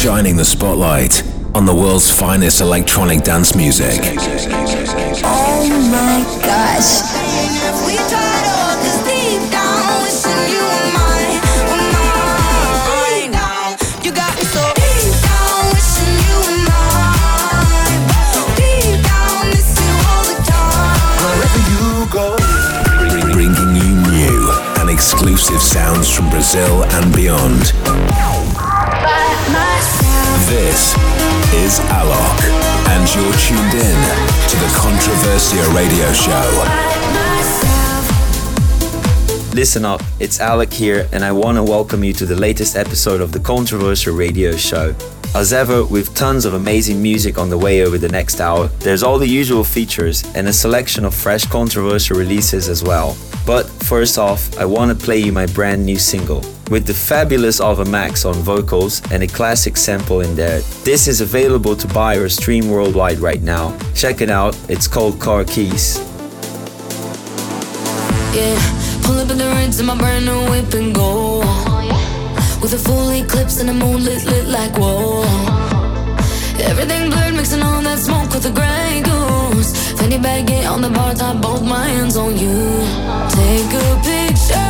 shining the spotlight on the world's finest electronic dance music. Oh my gosh. We're bringing you new and exclusive sounds from Brazil and beyond. This is Alok, and you're tuned in to the Controversia Radio Show. Listen up, it's Alok here, and I want to welcome you to the latest episode of the Controversia Radio Show. As ever, with tons of amazing music on the way over the next hour, there's all the usual features and a selection of fresh controversial releases as well. But first off, I want to play you my brand new single. With the fabulous Ava Max on vocals and a classic sample in there. This is available to buy or stream worldwide right now. Check it out, it's called Car Keys. Yeah, pull up in the rinse in my brand new whip and go. With a full eclipse and the moon lit, lit like whoa. Everything blurred, mixing all that smoke with the gray goose. Fanny baggy on the bar top, both my hands on you. Take a picture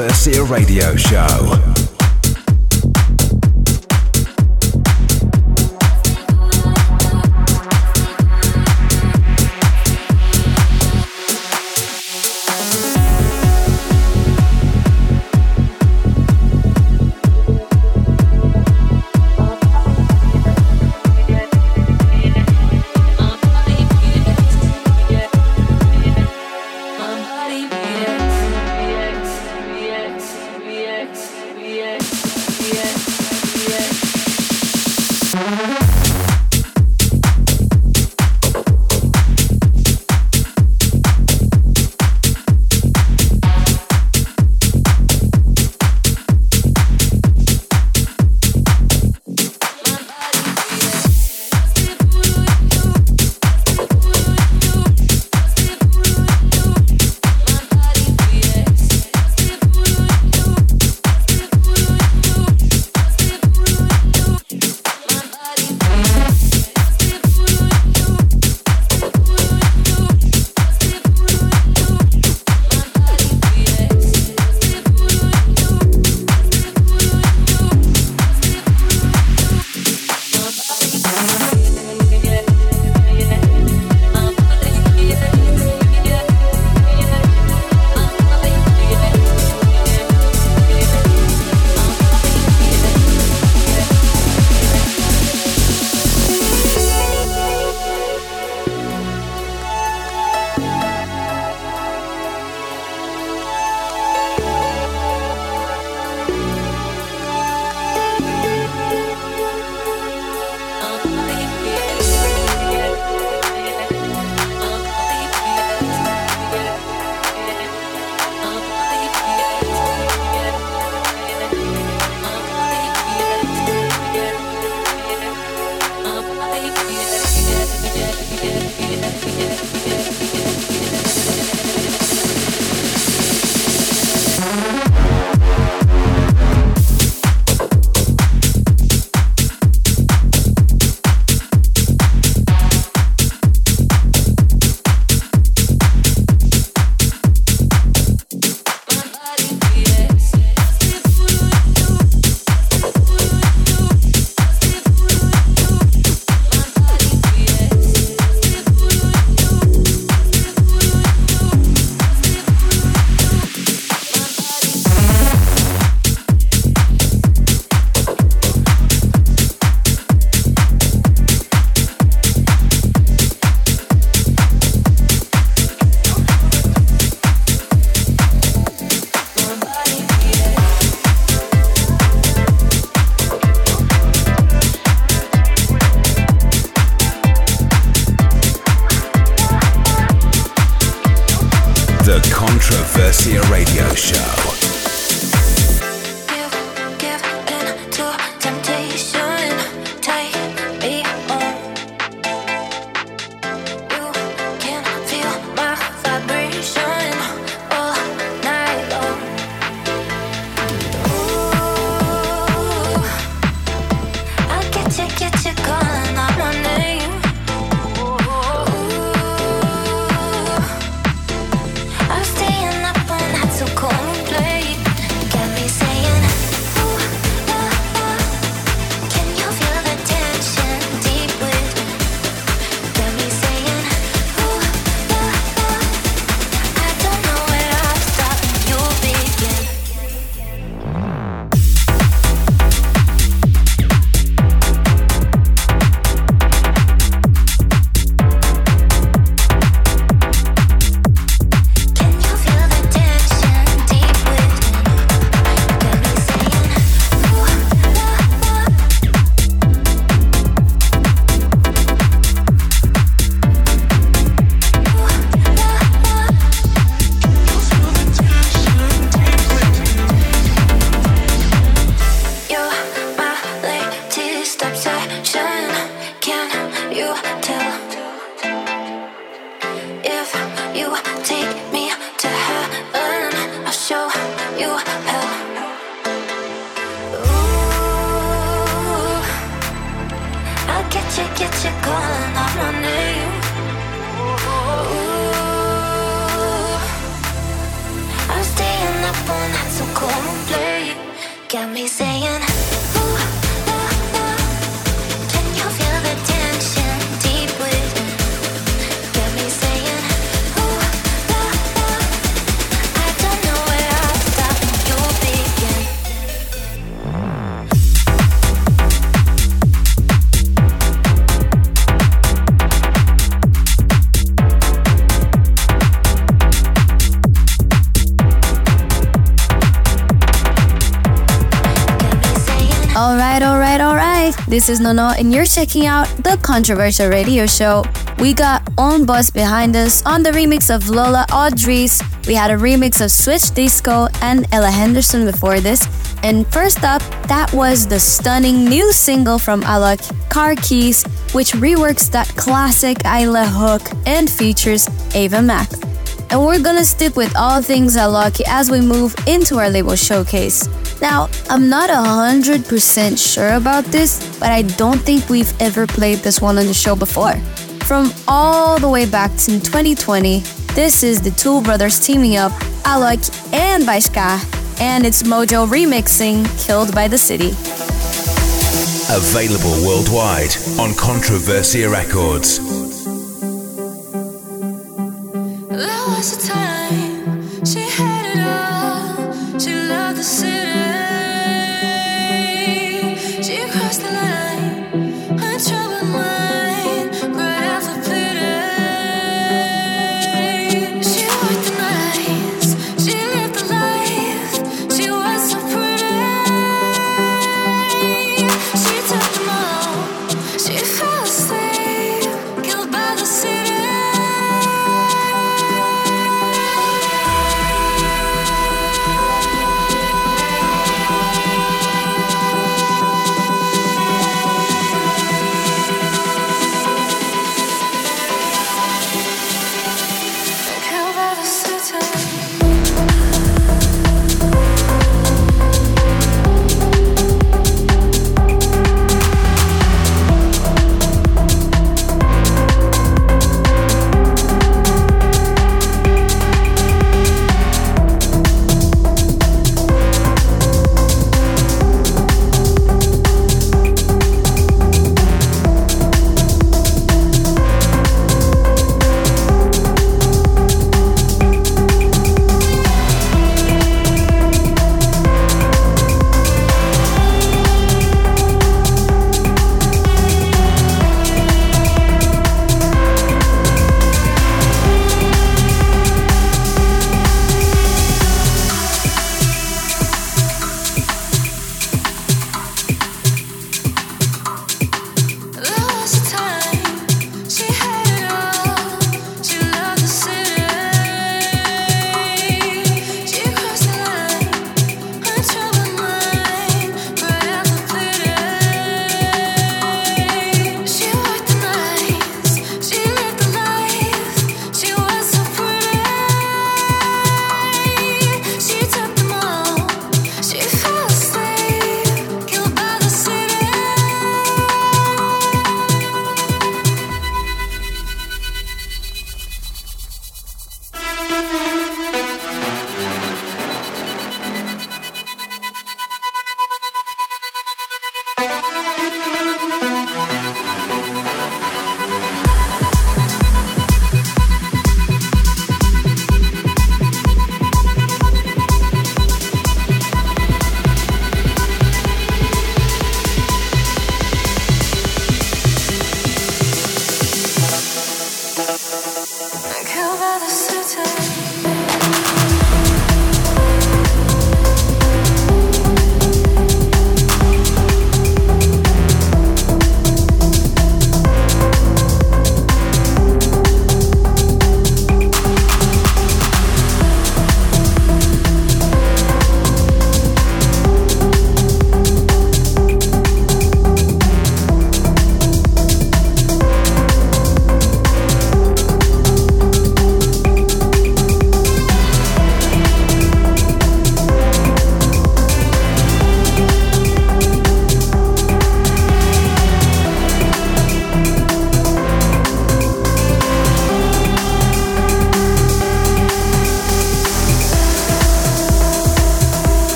Controversia Radio Show. This is Nono, and you're checking out the Controversia Radio Show. We got Öwnboss behind us on the remix of Lola Audreys. We had a remix of Switch Disco and Ella Henderson before this. And first up, that was the stunning new single from Alok, Car Keys, which reworks that classic Ayla hook and features Ava Max. And we're gonna stick with all things Alok as we move into our label showcase. Now, I'm not 100% sure about this, but I don't think we've ever played this one on the show before. From all the way back to 2020, this is the two brothers teaming up, Alok and Bhaskar, and it's Mojjo remixing Killed by the City. Available worldwide on Controversia Records.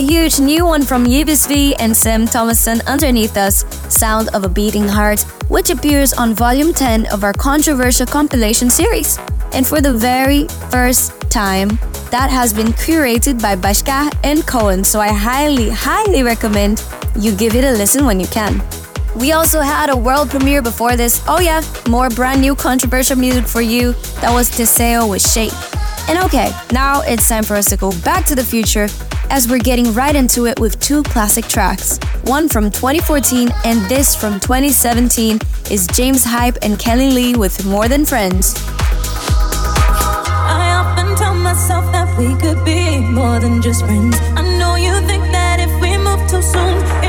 Huge new one from Yves V and Sem Thomasson underneath us, Sound of a Beating Heart, which appears on volume 10 of our controversial compilation series. And for the very first time, that has been curated by Bhaskar and Kohen, so I highly, highly recommend you give it a listen when you can. We also had a world premiere before this. Oh, yeah, more brand new controversial music for you. That was Teseo with Shake. And okay, now it's time for us to go back to the future as we're getting right into it with two classic tracks. One from 2014 and this from 2017 is James Hype and Kelli-Leigh with More Than Friends. I often tell myself that we could be more than just friends. I know you think that if we move too soon,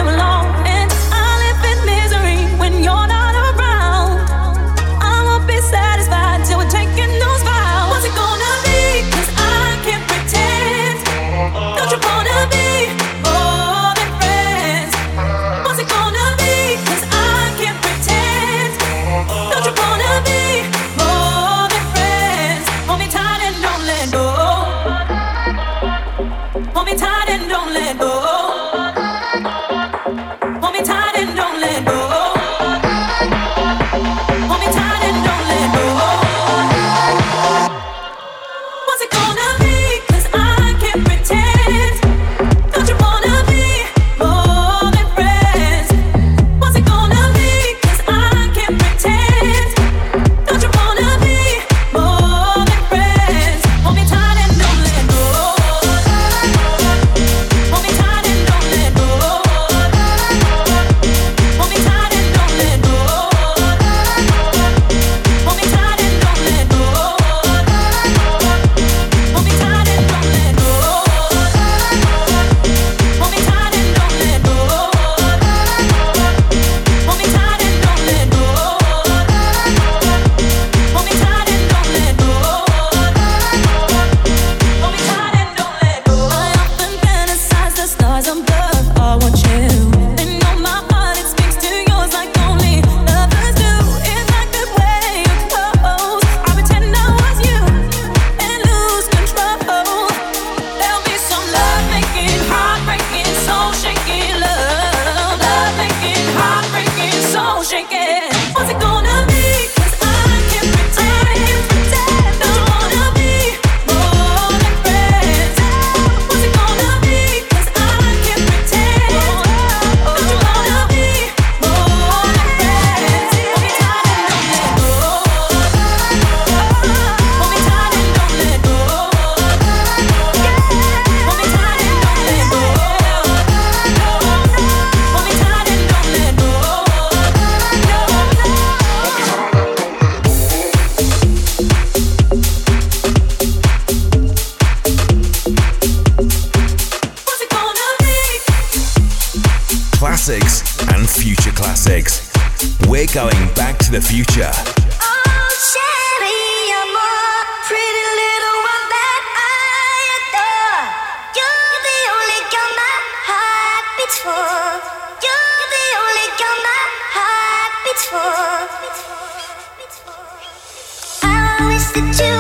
The you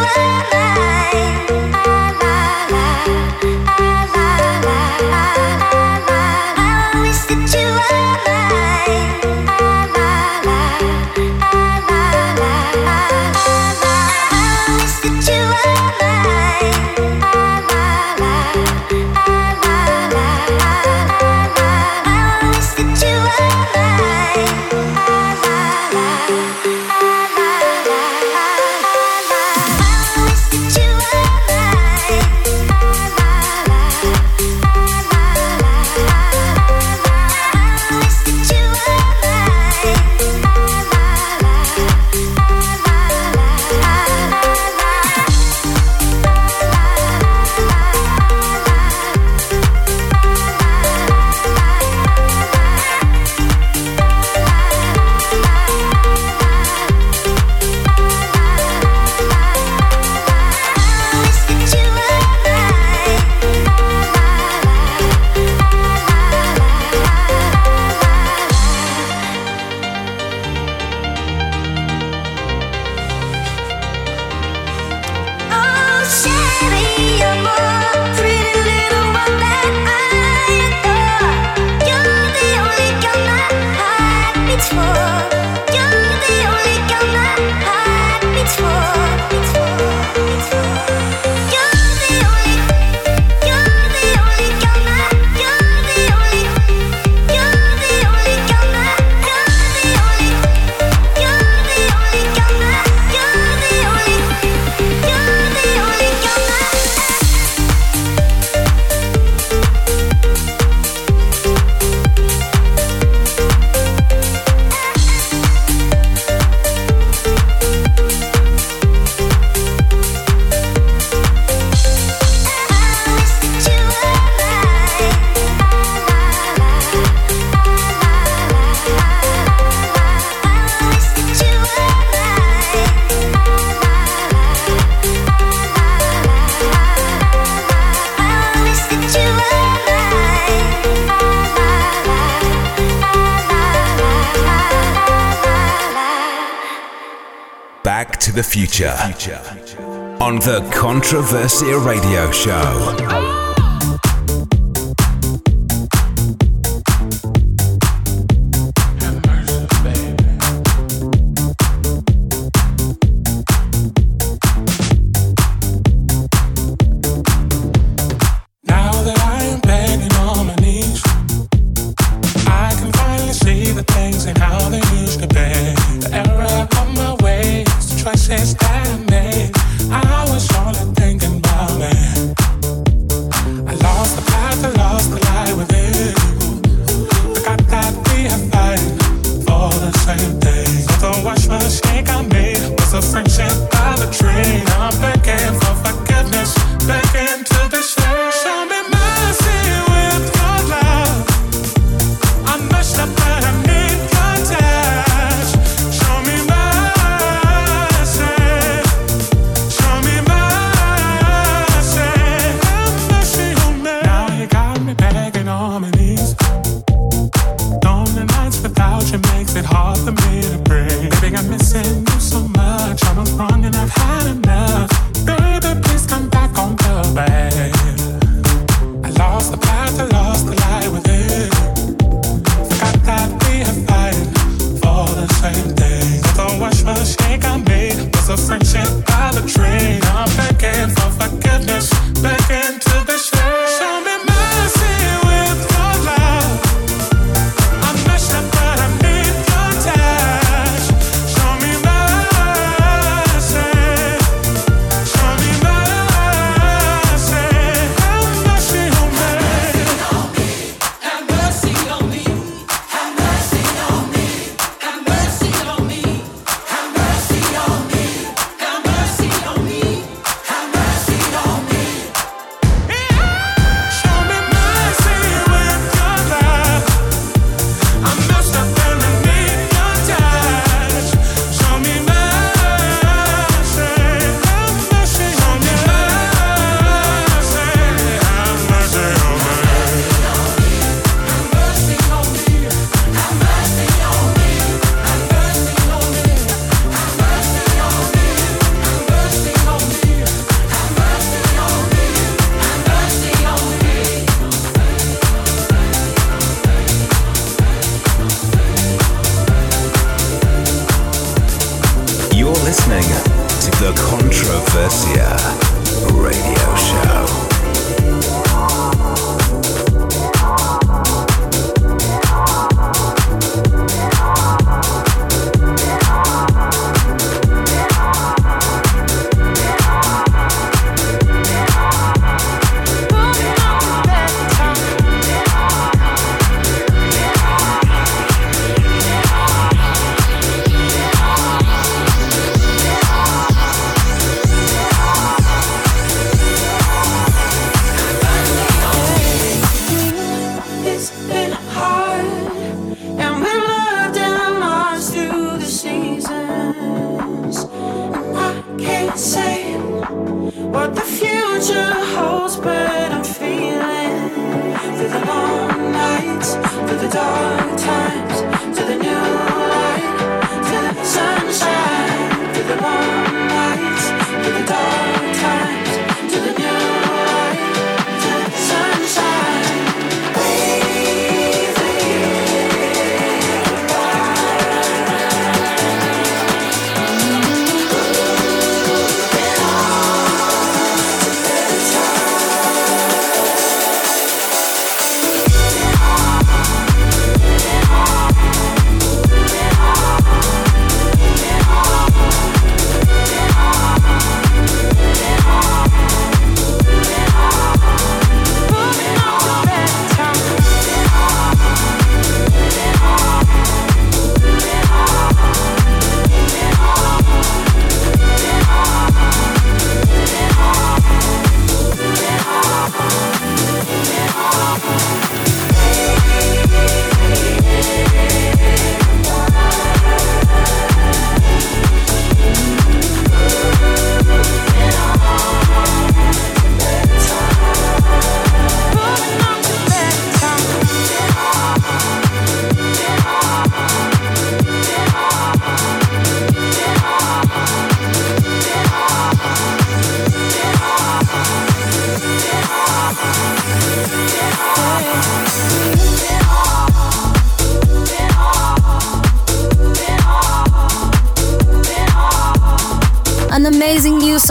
Future on the Controversia Radio Show.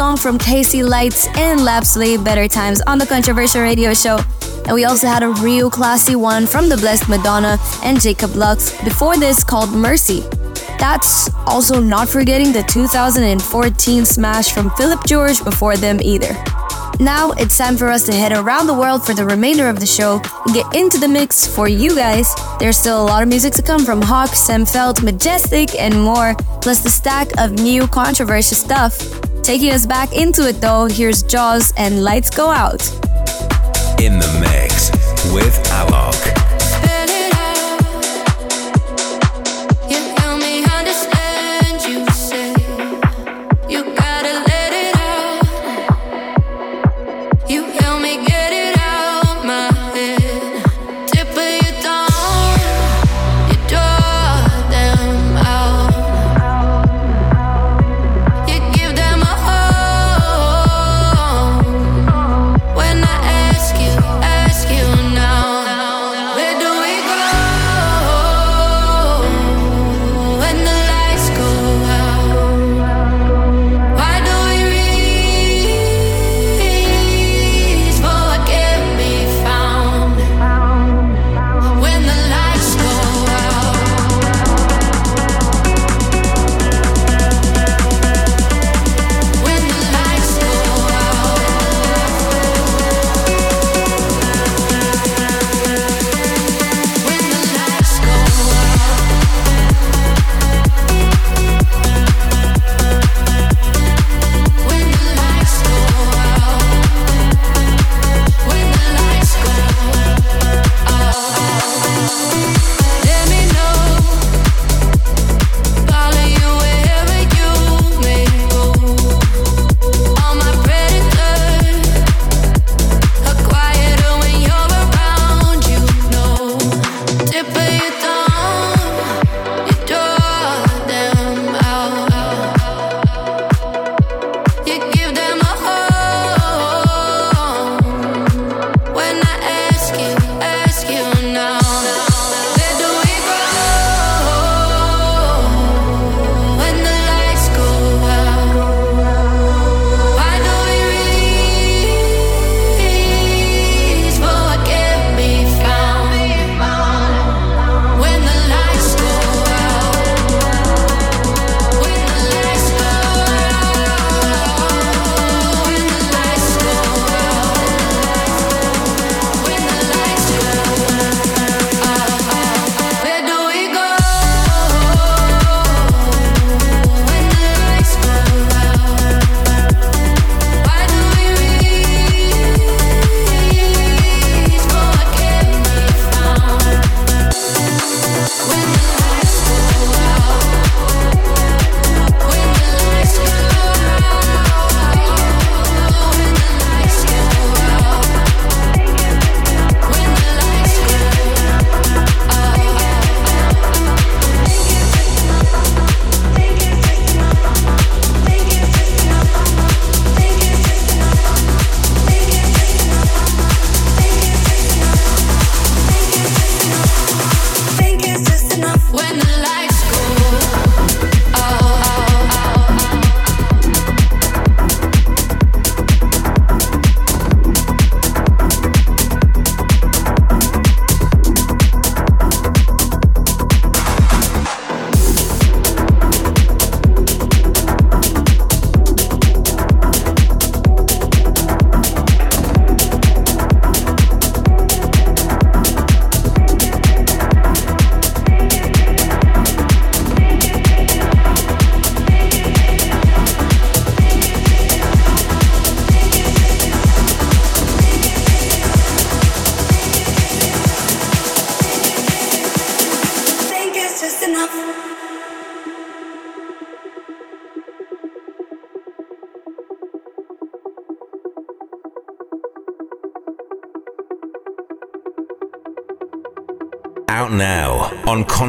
Song from KC Lights and Låpsley, Better Times, on the Controversia Radio Show. And we also had a real classy one from the Blessed Madonna and Jacob Lusk before this called Mercy. That's also not forgetting the 2014 smash from Philip George before them either. Now it's time for us to head around the world for the remainder of the show and get into the mix for you guys. There's still a lot of music to come from Hawk, Sam Feldt, Majestic, and more, plus the stack of new controversial stuff. Taking us back into it though, here's Jaws and Lights Go Out. In the mix with Alok.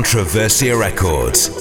Controversia Records.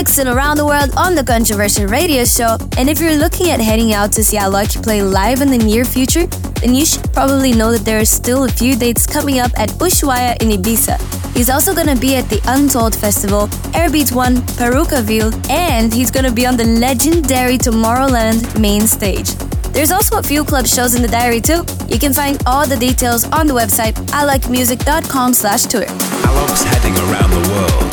We're in the mix and around the world on the Controversia Radio Show. And if you're looking at heading out to see Alok play live in the near future, then you should probably know that there are still a few dates coming up at Ushuaia in Ibiza. He's also gonna be at the Untold Festival, Airbeat 1, Parookaville, and he's gonna be on the legendary Tomorrowland main stage. There's also a few club shows in the diary too. You can find all the details on the website ilikumusic.com slash tour. Alok's heading around the world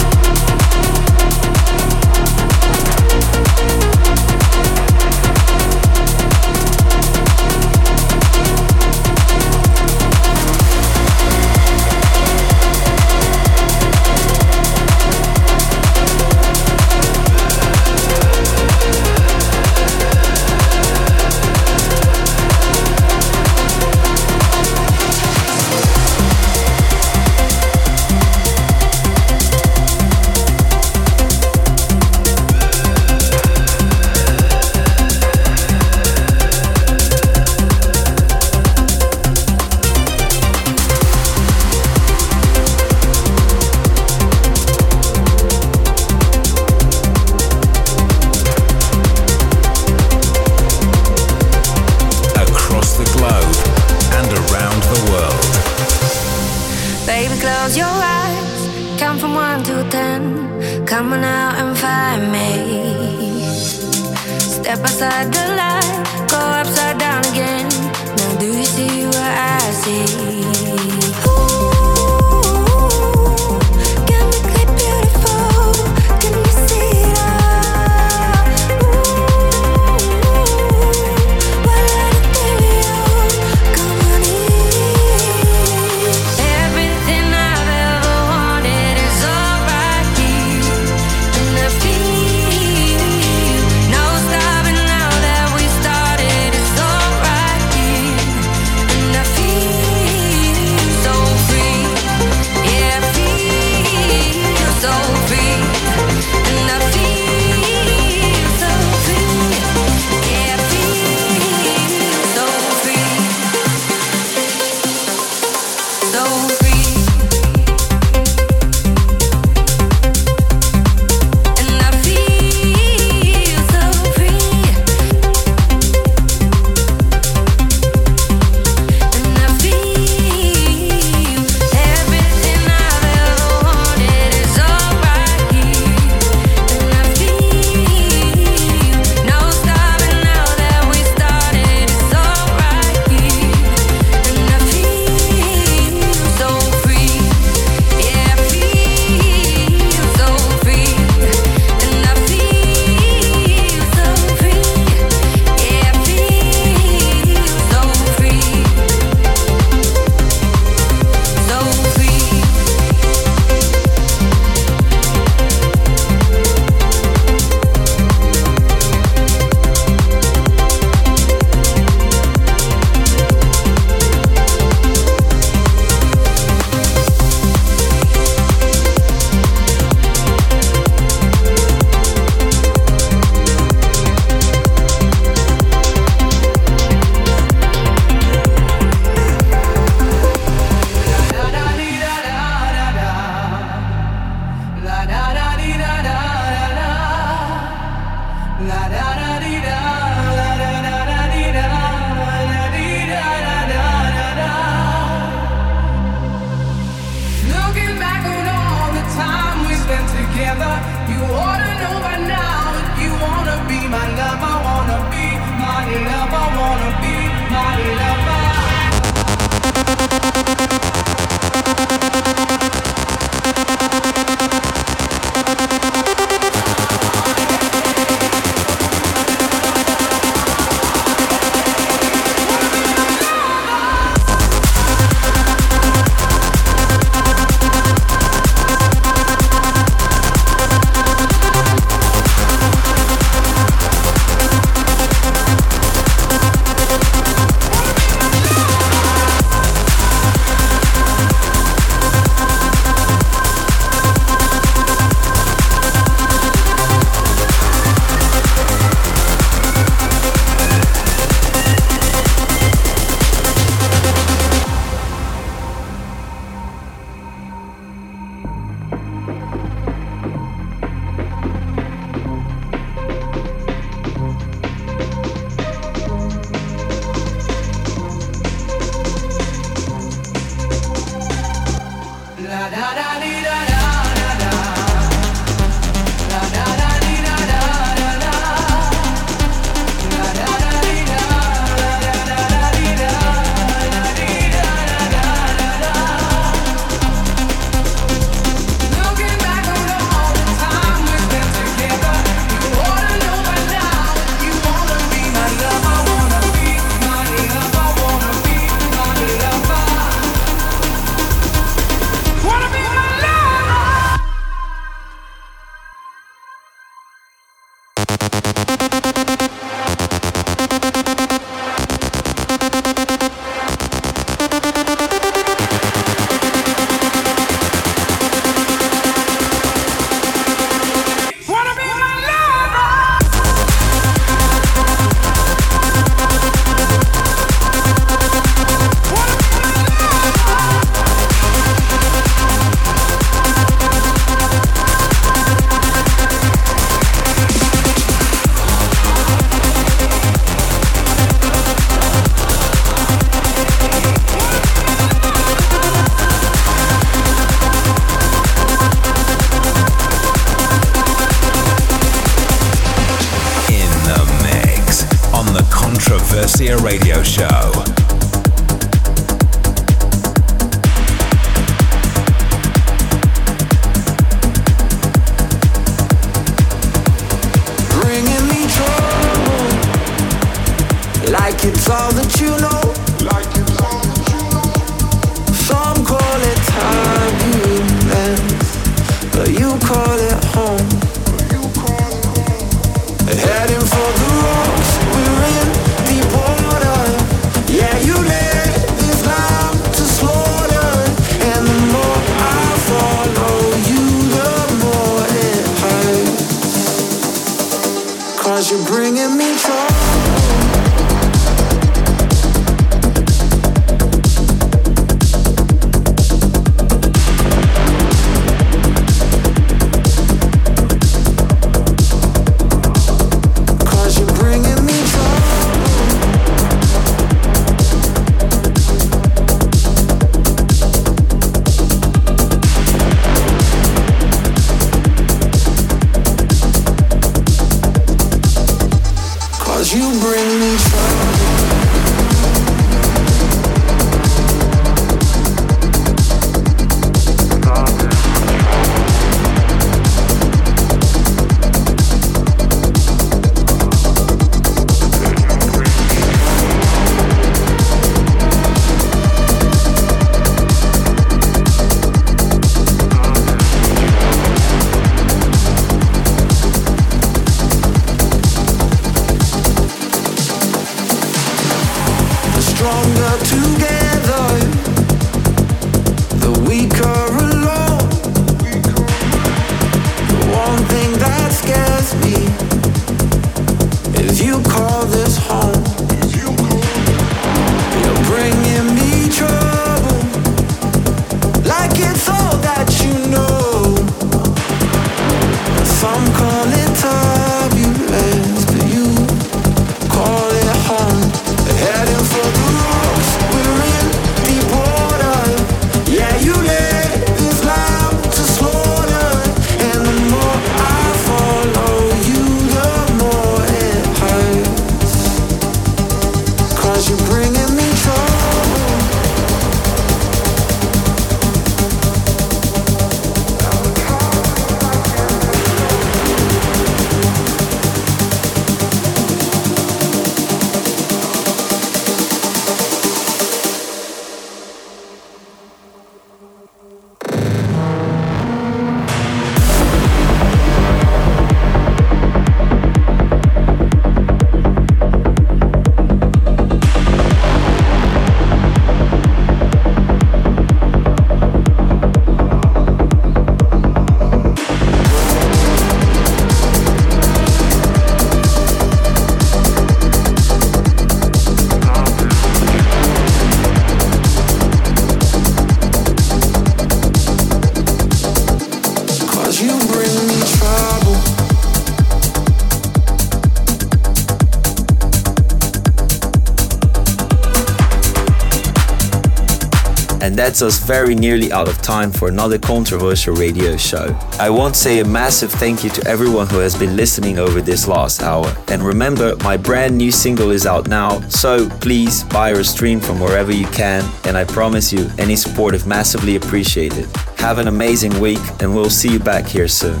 gets us very nearly out of time for another Controversia radio show. I want to say a massive thank you to everyone who has been listening over this last hour. And remember, my brand new single is out now, so please buy or stream from wherever you can. And I promise you, any support is massively appreciated. Have an amazing week, and we'll see you back here soon.